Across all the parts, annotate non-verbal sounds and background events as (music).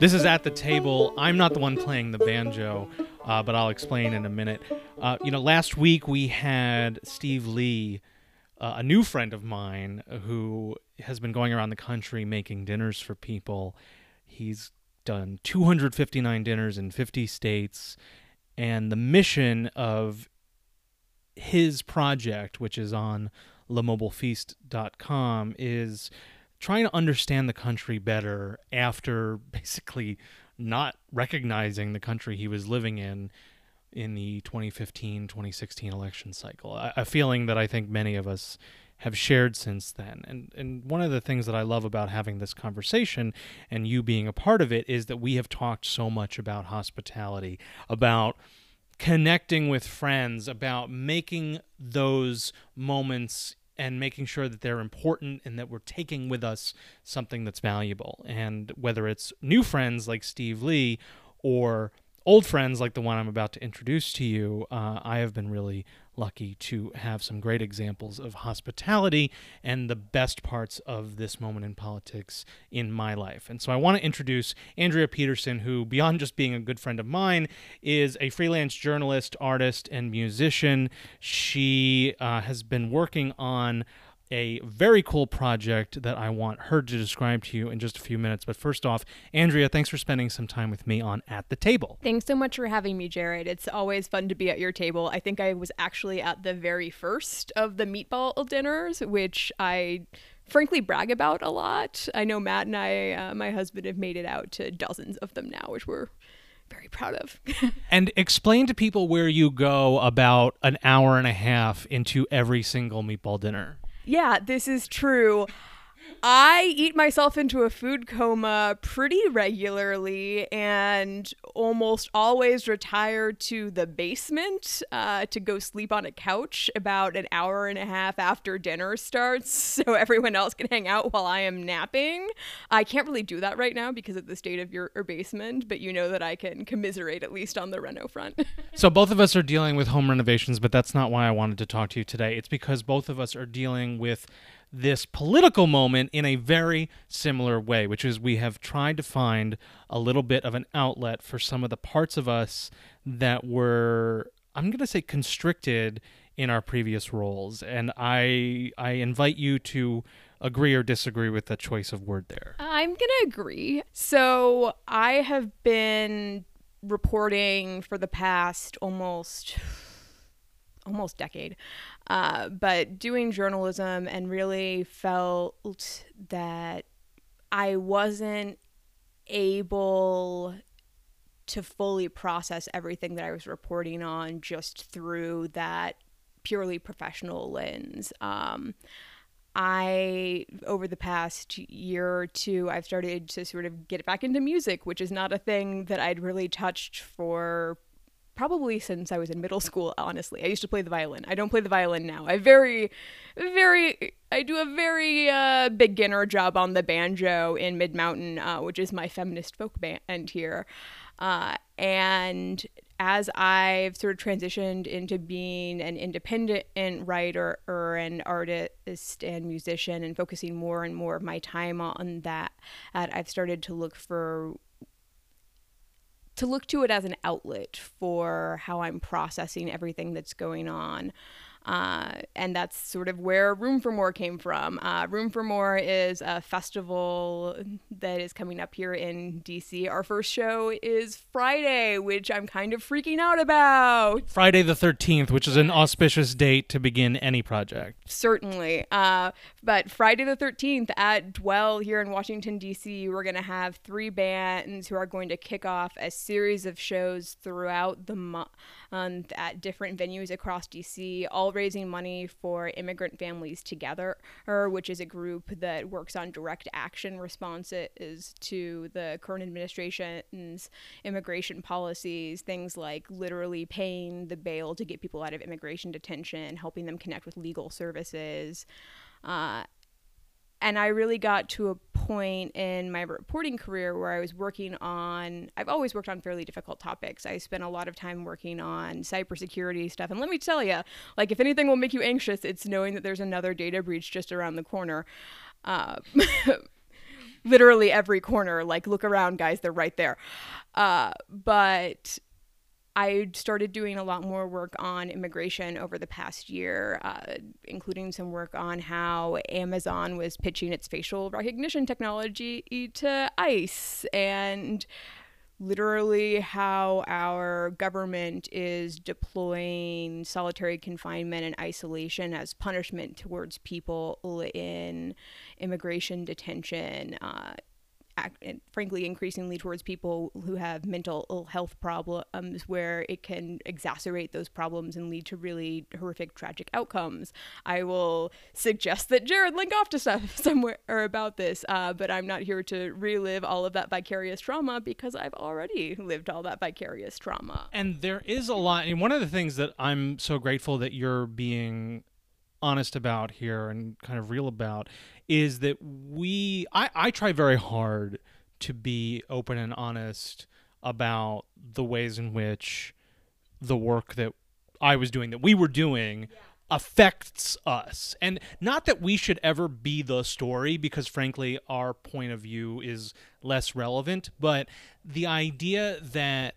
This is at the table. I'm not the one playing the banjo, uh, but I'll explain in a minute. Uh, you know, last week we had Steve Lee, uh, a new friend of mine who has been going around the country making dinners for people. He's done 259 dinners in 50 states, and the mission of his project, which is on lemobilefeast.com, is trying to understand the country better after (laughs) basically not recognizing the country he was living in in the 2015 2016 election cycle. A, feeling that I think many of us have shared since then. And and one of the things that I love about having this conversation and you being a part of it is that we have talked so much about hospitality, about connecting with friends, about making those moments and making sure that they're important and that we're taking with us something that's valuable. And whether it's new friends like Steve Lee or old friends like the one I'm about to introduce to you, uh, I have been really lucky to have some great examples of hospitality and the best parts of this moment in politics in my life. And so I want to introduce Andrea Peterson, who, beyond just being a good friend of mine, is a freelance journalist, artist, and musician. She uh, has been working on a very cool project that I want her to describe to you in just a few minutes. But first off, Andrea, thanks for spending some time with me on At the Table. Thanks so much for having me, Jared. It's always fun to be at your table. I think I was actually at the very first of the meatball dinners, which I frankly brag about a lot. I know Matt and I, uh, my husband, have made it out to dozens of them now, which we're very proud of. (laughs) and explain to people where you go about an hour and a half into every single meatball dinner. Yeah, this is true. I eat myself into a food coma pretty regularly and almost always retire to the basement uh, to go sleep on a couch about an hour and a half after dinner starts (laughs) so everyone else can hang out while I am napping. I can't really do that right now because of the state of your, your basement, but you know that I can commiserate at least on the reno front. (laughs) so both of us are dealing with home renovations, but that's not why I wanted to talk to you today. It's because both of us are dealing with this political moment in a very similar way, which is we have tried to find a little bit of an outlet for some of the parts of us that were, I'm going to say, constricted in our previous roles. And I, I invite you to agree or disagree with the choice of word there. I'm going to agree. So I have been reporting for the past almost almost decade uh, but doing journalism and really felt that I wasn't able to fully process everything that I was reporting on just through that purely professional lens. Um, I, over the past year or two, I've started to sort of get back into music, which is not a thing that I'd really touched for probably since I was in middle school, honestly. I used to play the violin. I don't play the violin now. I very, very, I do a very uh, beginner job on the banjo in Mid Mountain, uh, which is my feminist folk band here. Uh, and as I've sort of transitioned into being an independent writer or an artist and musician and focusing more and more of my time on that, I've started to look for to look to it as an outlet for how I'm processing everything that's going on. Uh, and that's sort of where Room for More came from. Uh, Room for More is a festival that is coming up here in DC. Our first show is Friday, which I'm kind of freaking out about. Friday the 13th, which is an auspicious date to begin any project. Certainly. Uh, but Friday the 13th at Dwell here in Washington, D.C., we're going to have three bands who are going to kick off a series of shows throughout the month um, at different venues across DC, all raising money for Immigrant Families Together, which is a group that works on direct action responses to the current administration's immigration policies, things like literally paying the bail to get people out of immigration detention, helping them connect with legal services. Uh, and I really got to a point in my reporting career where I was working on, I've always worked on fairly difficult topics. I spent a lot of time working on cybersecurity stuff. And let me tell you, like, if anything will make you anxious, it's knowing that there's another data breach just around the corner. Uh, (laughs) literally every corner. Like, look around, guys, they're right there. Uh, but I started doing a lot more work on immigration over the past year, uh, including some work on how Amazon was pitching its facial recognition technology to ICE and literally how our government is deploying solitary confinement and isolation as punishment towards people in immigration detention. Uh, frankly increasingly towards people who have mental health problems where it can exacerbate those problems and lead to really horrific tragic outcomes. I will suggest that jared link off to stuff (laughs) somewhere about this uh, but i'm not here to relive all of that vicarious trauma because i've already lived all that vicarious trauma. And there is a lot and one of the things that i'm so grateful that you're being honest about here and kind of real about is that we I, I try very hard to be open and honest about the ways in which the work that I was doing that we were doing affects us. And not that we should ever be the story because frankly our point of view is less relevant, but the idea that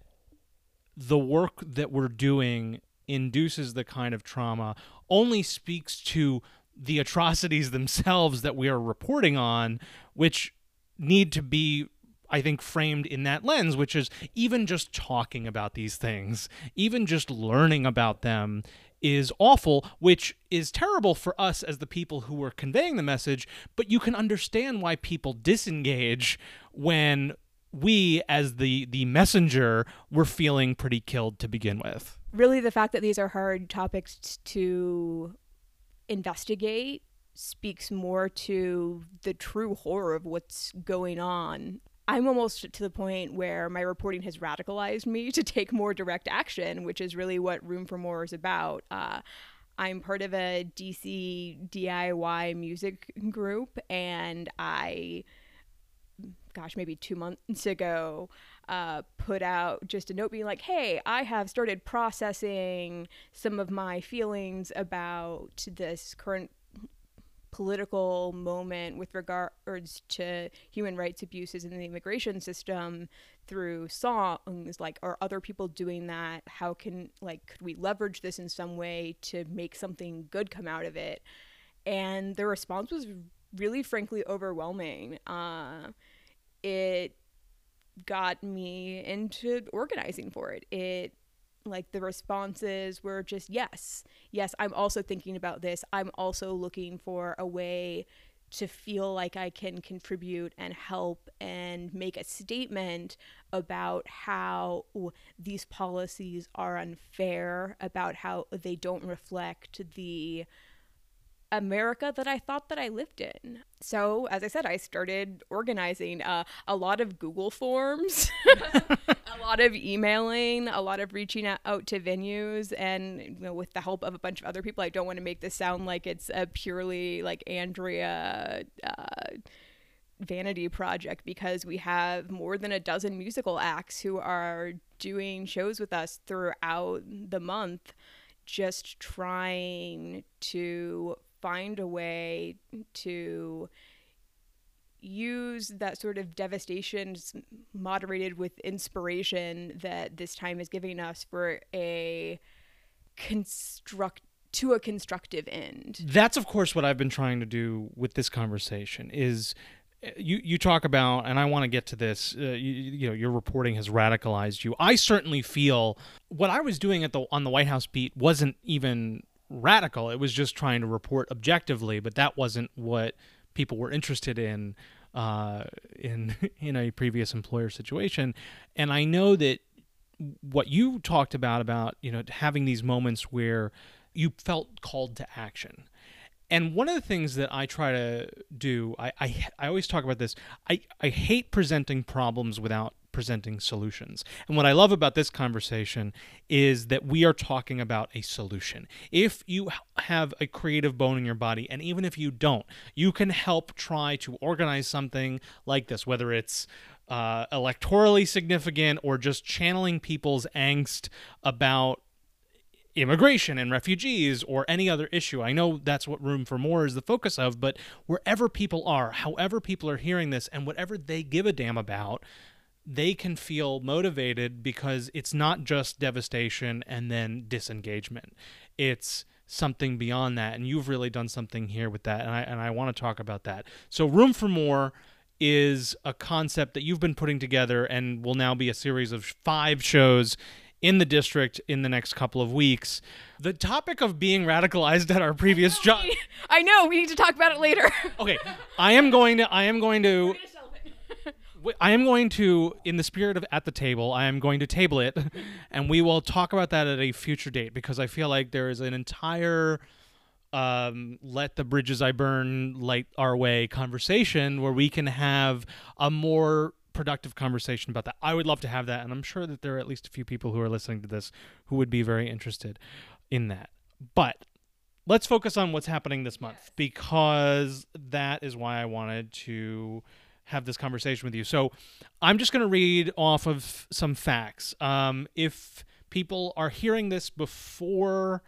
the work that we're doing induces the kind of trauma only speaks to the atrocities themselves that we are reporting on, which need to be I think framed in that lens, which is even just talking about these things, even just learning about them is awful, which is terrible for us as the people who are conveying the message. But you can understand why people disengage when we, as the the messenger, were feeling pretty killed to begin with. Really, the fact that these are hard topics to investigate speaks more to the true horror of what's going on. I'm almost to the point where my reporting has radicalized me to take more direct action, which is really what Room for More is about. Uh, I'm part of a DC DIY music group, and I, gosh, maybe two months ago, uh, put out just a note being like, hey, I have started processing some of my feelings about this current political moment with regards to human rights abuses in the immigration system through songs like are other people doing that? How can like could we leverage this in some way to make something good come out of it? And the response was really frankly overwhelming. Uh, it got me into organizing for it. It like the responses were just yes. Yes, I'm also thinking about this. I'm also looking for a way to feel like I can contribute and help and make a statement about how these policies are unfair, about how they don't reflect the America that I thought that I lived in. So, as I said, I started organizing uh, a lot of Google forms, (laughs) a lot of emailing, a lot of reaching out to venues, and you know, with the help of a bunch of other people. I don't want to make this sound like it's a purely like Andrea. Uh, vanity project because we have more than a dozen musical acts who are doing shows with us throughout the month just trying to find a way to use that sort of devastation moderated with inspiration that this time is giving us for a construct to a constructive end. That's of course what I've been trying to do with this conversation is uh, you you talk about and I want to get to this uh, you, you know your reporting has radicalized you. I certainly feel what I was doing at the on the White House beat wasn't even radical. It was just trying to report objectively, but that wasn't what people were interested in uh, in (laughs) in a previous employer situation. And I know that what you talked about about you know having these moments where you felt called to action. And one of the things that I try to do, I, I, I always talk about this. I, I hate presenting problems without presenting solutions. And what I love about this conversation is that we are talking about a solution. If you have a creative bone in your body, and even if you don't, you can help try to organize something like this, whether it's uh, electorally significant or just channeling people's angst about immigration and refugees or any other issue. I know that's what Room for More is the focus of, but wherever people are, however people are hearing this, and whatever they give a damn about, they can feel motivated because it's not just devastation and then disengagement. It's something beyond that and you've really done something here with that and I and I want to talk about that. So Room for More is a concept that you've been putting together and will now be a series of 5 shows in the district in the next couple of weeks. The topic of being radicalized at our previous job. I know we need to talk about it later. okay, I am going to. I am going to. (laughs) I am going to, in the spirit of at the table, I am going to table it, (laughs) and we will talk about that at a future date because I feel like there is an entire um, let the bridges I burn light our way conversation where we can have a more productive conversation about that. I would love to have that, and I'm sure that there are at least a few people who are listening to this who would be very interested in that. But let's focus on what's happening this month because that is why I wanted to have this conversation with you. So I'm just going to read off of some facts. Um, if people are hearing this before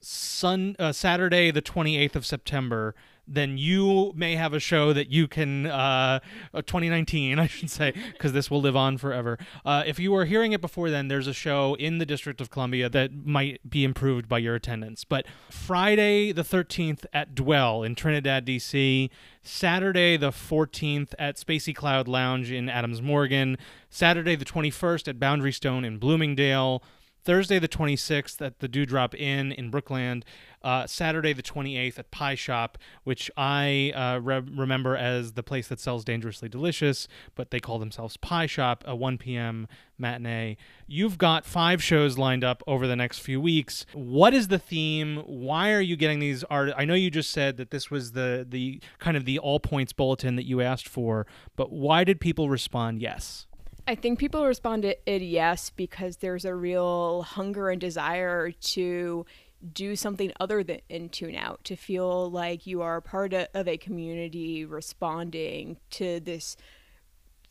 Sun uh, Saturday, the 28th of September, then you may have a show that you can uh, uh 2019 (laughs) i should say because this will live on forever. Uh, if you are hearing it before then there's a show in the district of columbia that might be improved by your attendance. But friday the 13th at dwell in trinidad dc saturday the 14th at spacycloud lounge in adams morgan. Saturday the 21st at boundary stone in bloomingdale. Thursday the 26th at the Dewdrop Inn in Brookland, uh, Saturday the 28th at Pie Shop, which I uh, re- remember as the place that sells Dangerously Delicious, but they call themselves Pie Shop, a 1 p.m. matinee. You've got five shows lined up over the next few weeks. What is the theme? Why are you getting these art? I know you just said that this was the the kind of the all points bulletin that you asked for, but why did people respond yes? I think people respond to it yes because there's a real hunger and desire to do something other than in tune out, to feel like you are part of a community responding to this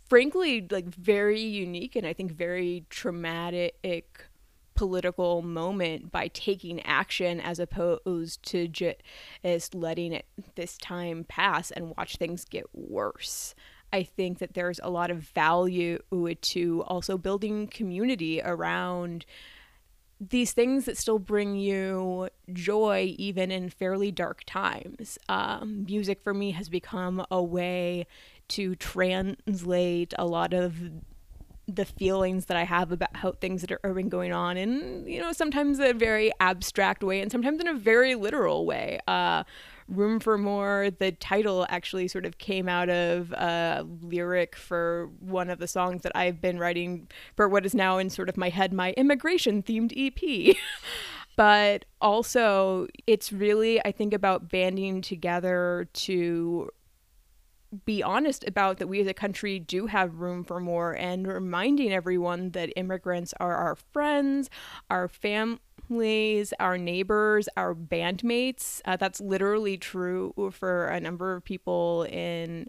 frankly like very unique and I think very traumatic political moment by taking action as opposed to just letting it this time pass and watch things get worse. I think that there's a lot of value to also building community around these things that still bring you joy even in fairly dark times. Um, music for me has become a way to translate a lot of the feelings that I have about how things that are been going on in, you know, sometimes a very abstract way and sometimes in a very literal way. Uh, Room for More, the title actually sort of came out of a lyric for one of the songs that I've been writing for what is now in sort of my head my immigration themed EP. (laughs) but also, it's really, I think, about banding together to be honest about that we as a country do have room for more and reminding everyone that immigrants are our friends, our fam families, our neighbors, our bandmates. Uh, that's literally true for a number of people in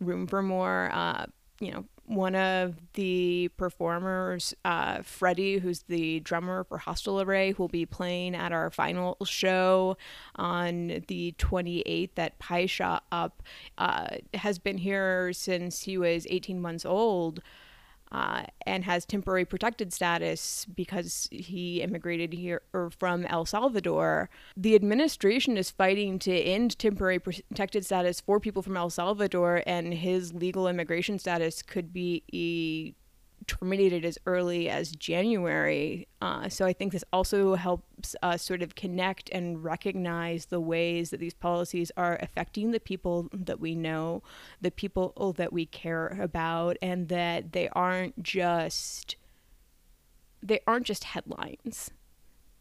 Room for More. Uh, you know, one of the performers, uh, Freddie, who's the drummer for Hostile Array, who will be playing at our final show on the 28th at Pie Shop, uh, has been here since he was 18 months old uh, and has temporary protected status because he immigrated here or from El Salvador. The administration is fighting to end temporary protected status for people from El Salvador, and his legal immigration status could be terminated as early as January. Uh, so I think this also helps us sort of connect and recognize the ways that these policies are affecting the people that we know, the people that we care about, and that they aren't just they aren't just headlines.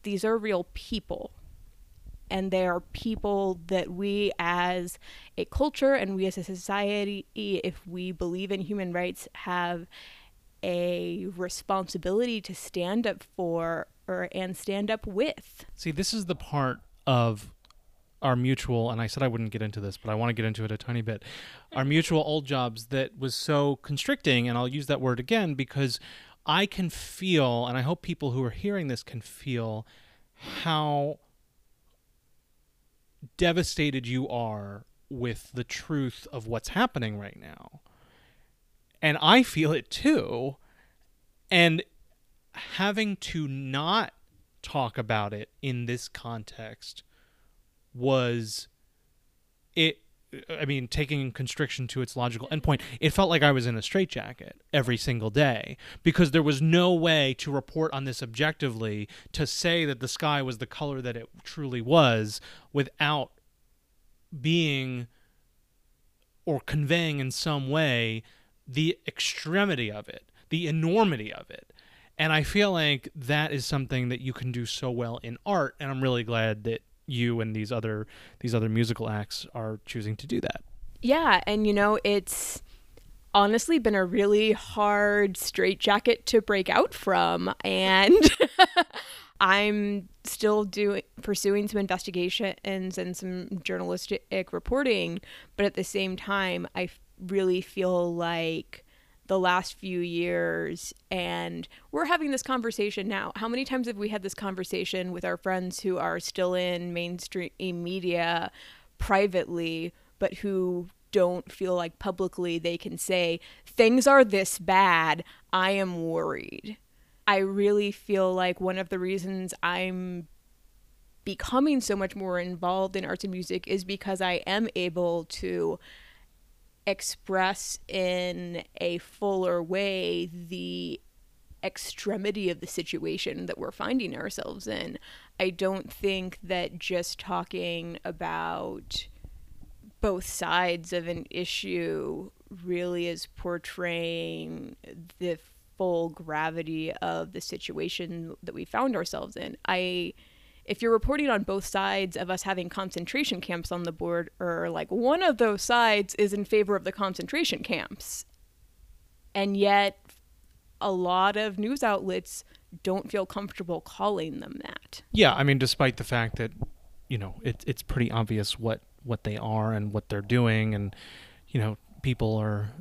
These are real people. And they are people that we as a culture and we as a society, if we believe in human rights, have a responsibility to stand up for or and stand up with. See, this is the part of our mutual and I said I wouldn't get into this, but I want to get into it a tiny bit. Our mm-hmm. mutual old jobs that was so constricting and I'll use that word again because I can feel and I hope people who are hearing this can feel how devastated you are with the truth of what's happening right now. And I feel it too. And having to not talk about it in this context was it I mean, taking constriction to its logical endpoint, it felt like I was in a straitjacket every single day because there was no way to report on this objectively to say that the sky was the color that it truly was without being or conveying in some way the extremity of it, the enormity of it. And I feel like that is something that you can do so well in art, and I'm really glad that you and these other these other musical acts are choosing to do that. Yeah, and you know, it's honestly been a really hard straitjacket to break out from and (laughs) I'm still doing pursuing some investigations and some journalistic reporting, but at the same time I really feel like the last few years and we're having this conversation now. How many times have we had this conversation with our friends who are still in mainstream media privately but who don't feel like publicly they can say things are this bad. I am worried. I really feel like one of the reasons i'm becoming so much more involved in arts and music is because i am able to express in a fuller way the extremity of the situation that we're finding ourselves in. I don't think that just talking about both sides of an issue really is portraying the full gravity of the situation that we found ourselves in. I if you're reporting on both sides of us having concentration camps on the board, or like one of those sides is in favor of the concentration camps, and yet a lot of news outlets don't feel comfortable calling them that. Yeah, I mean, despite the fact that you know it, it's pretty obvious what what they are and what they're doing, and you know people are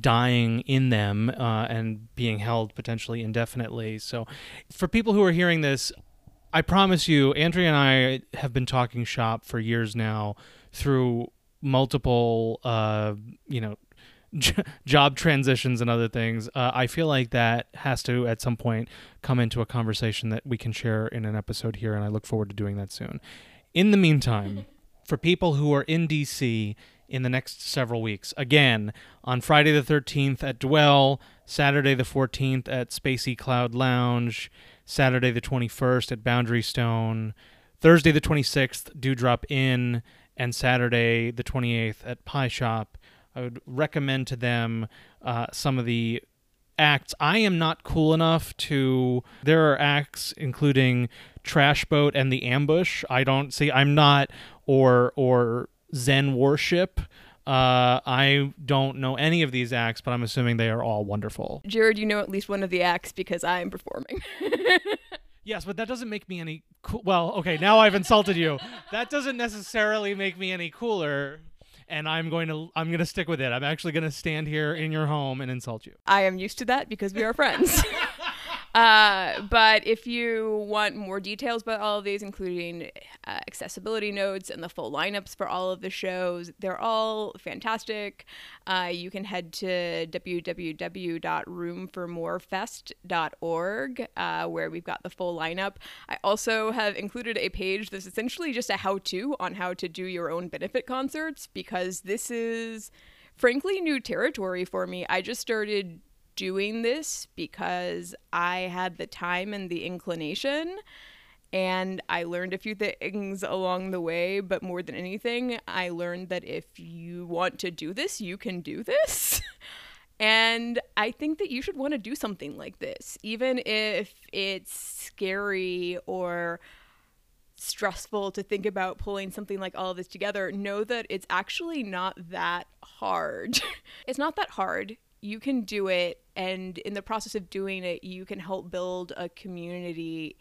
dying in them uh, and being held potentially indefinitely. So, for people who are hearing this, I promise you, Andrea and I have been talking shop for years now through multiple, uh, you know, (laughs) j- job transitions and other things. Uh, I feel like that has to at some point come into a conversation that we can share in an episode here, and I look forward to doing that soon. In the meantime, (laughs) for people who are in DC in the next several weeks, again, on Friday the 13th at Dwell, Saturday the 14th at Spacycloud Lounge, Saturday the 21st at Boundary Stone, Thursday the 26th, Dewdrop Inn, and Saturday the 28th at Pie Shop. I would recommend to them uh, some of the acts. I am not cool enough to. There are acts including Trash Boat and The Ambush. I don't see. I'm not or or Zen Worship. Uh, I don't know any of these acts, but I'm assuming they are all wonderful. Jared, you know at least one of the acts because I'm performing. (laughs) yes, but that doesn't make me any cool. Well, okay, now I've insulted you. That doesn't necessarily make me any cooler. And I'm going to I'm going to stick with it. I'm actually going to stand here in your home and insult you. I am used to that because we are friends. (laughs) Uh, but if you want more details about all of these, including uh, accessibility notes and the full lineups for all of the shows, they're all fantastic. Uh, you can head to www.roomformorefest.org, uh, where we've got the full lineup. I also have included a page that's essentially just a how to on how to do your own benefit concerts because this is frankly new territory for me. I just started doing this because I had the time and the inclination. And I learned a few things along the way, but more than anything, I learned that if you want to do this, you can do this. (laughs) and I think that you should want to do something like this, even if it's scary or stressful to think about pulling something like all of this together. Know that it's actually not that hard. (laughs) it's not that hard you can do it and in the process of doing it you can help build a community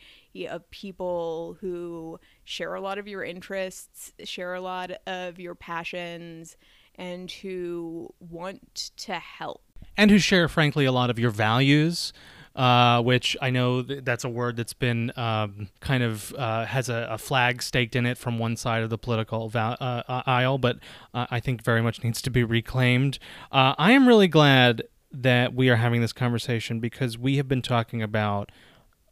of people who share a lot of your interests share a lot of your passions and who want to help. And who share frankly a lot of your values uh, which I know th- that's a word that's been um, kind of uh, has a, a, flag staked in it from one side of the political uh, uh aisle, but uh, I think very much needs to be reclaimed. Uh, I am really glad that we are having this conversation because we have been talking about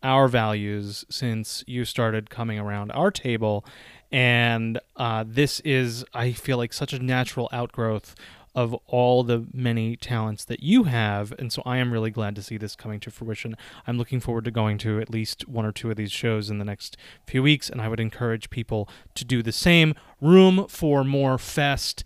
our values since you started coming around our table. And uh, this is, I feel like, such a natural outgrowth of all the many talents that you have. And so I am really glad to see this coming to fruition. I'm looking forward to going to at least one or two of these shows in the next few weeks. And I would encourage people to do the same. Room for More Fest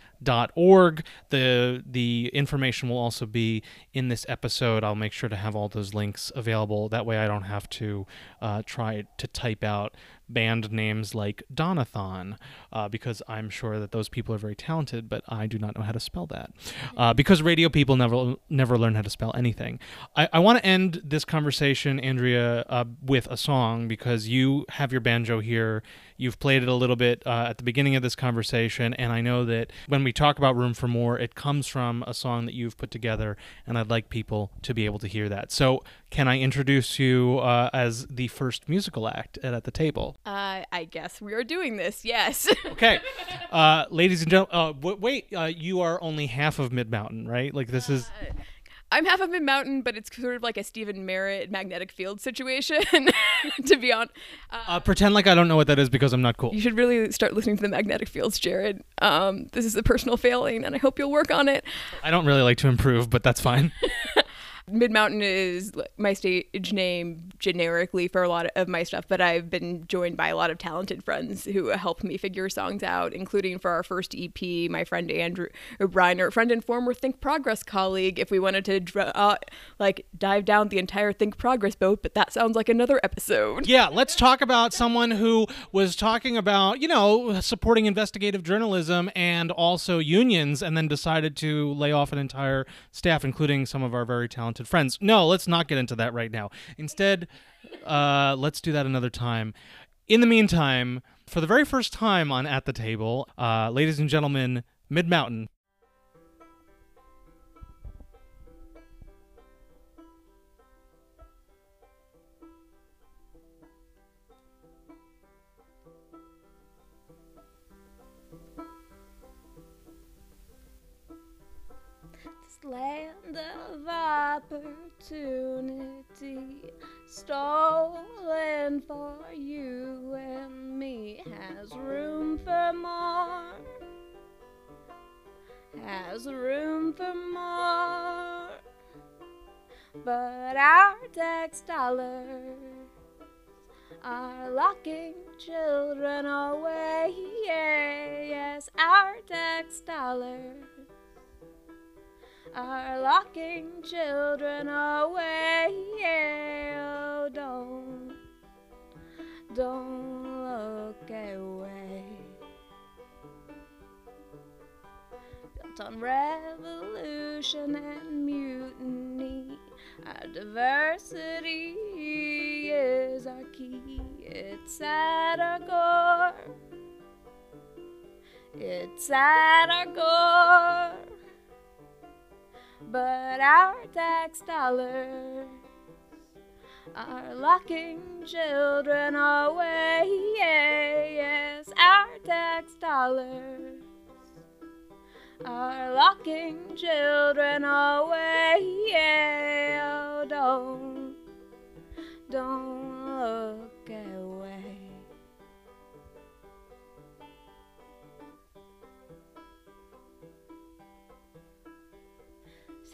org. The the information will also be in this episode. I'll make sure to have all those links available. That way, I don't have to uh, try to type out band names like Donathon, uh, because I'm sure that those people are very talented, but I do not know how to spell that. Uh, because radio people never never learn how to spell anything. I, I want to end this conversation, Andrea, uh, with a song because you have your banjo here. You've played it a little bit uh, at the beginning of this conversation, and I know that when we talk about Room for More, it comes from a song that you've put together, and I'd like people to be able to hear that. So, can I introduce you uh, as the first musical act at, at the table? Uh, I guess we are doing this, yes. (laughs) okay. Uh, ladies and gentlemen, uh, w- wait, uh, you are only half of Mid Mountain, right? Like, this is. Uh, I'm half of Mid Mountain, but it's sort of like a Stephin Merritt magnetic field situation, (laughs) to be honest. Uh, uh, pretend like I don't know what that is because I'm not cool. You should really start listening to the magnetic fields, Jared. Um, this is a personal failing, and I hope you'll work on it. I don't really like to improve, but that's fine. (laughs) Mid Mountain is my stage name generically for a lot of my stuff, but I've been joined by a lot of talented friends who helped me figure songs out, including for our first EP, my friend Andrew O'Brien, our friend and former ThinkProgress colleague. If we wanted to uh, like dive down the entire ThinkProgress boat, but that sounds like another episode. Yeah, let's talk about someone who was talking about you know supporting investigative journalism and also unions, and then decided to lay off an entire staff, including some of our very talented talented friends. No, let's not get into that right now. Instead, uh, let's do that another time. In the meantime, for the very first time on At the Table, uh, ladies and gentlemen, Mid Mountain opportunity stolen for you and me has room for more has room for more. But our tax dollars are locking children away. Yes our tax dollars are locking children away. Oh, don't, don't look away. Built on revolution and mutiny, our diversity is our key. It's at our core. It's at our core but our tax dollars are locking children away. Yes, our tax dollars are locking children away. Oh, don't, don't look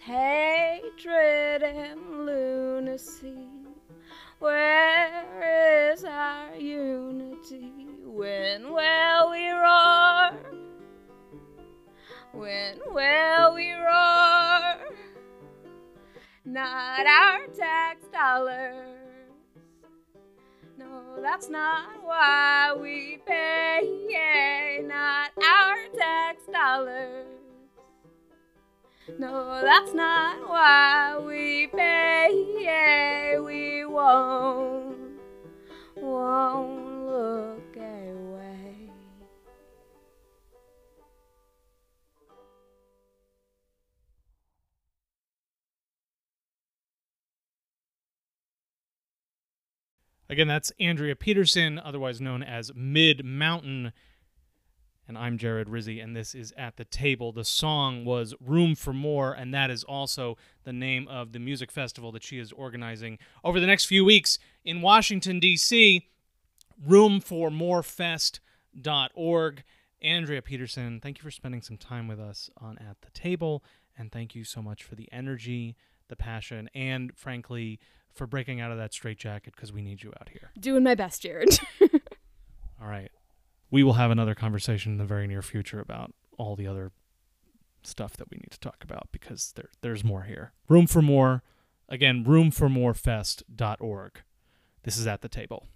hatred and lunacy. Where is our unity? When will we roar? When will we roar? Not our tax dollars. No, that's not why we pay. Not our tax dollars. No, that's not why we pay. We won't, won't look away. Again, that's Andrea Peterson, otherwise known as Mid Mountain. And I'm Jared Rizzi, and this is At the Table. The song was Room for More, and that is also the name of the music festival that she is organizing over the next few weeks in Washington, D.C. Room for Roomformorefest.org. Andrea Peterson, thank you for spending some time with us on At the Table, and thank you so much for the energy, the passion, and frankly, for breaking out of that straitjacket because we need you out here. Doing my best, Jared. (laughs) All right. We will have another conversation in the very near future about all the other stuff that we need to talk about because there there's more here. Room for more. Again, roomformorefest.org. This is at the table.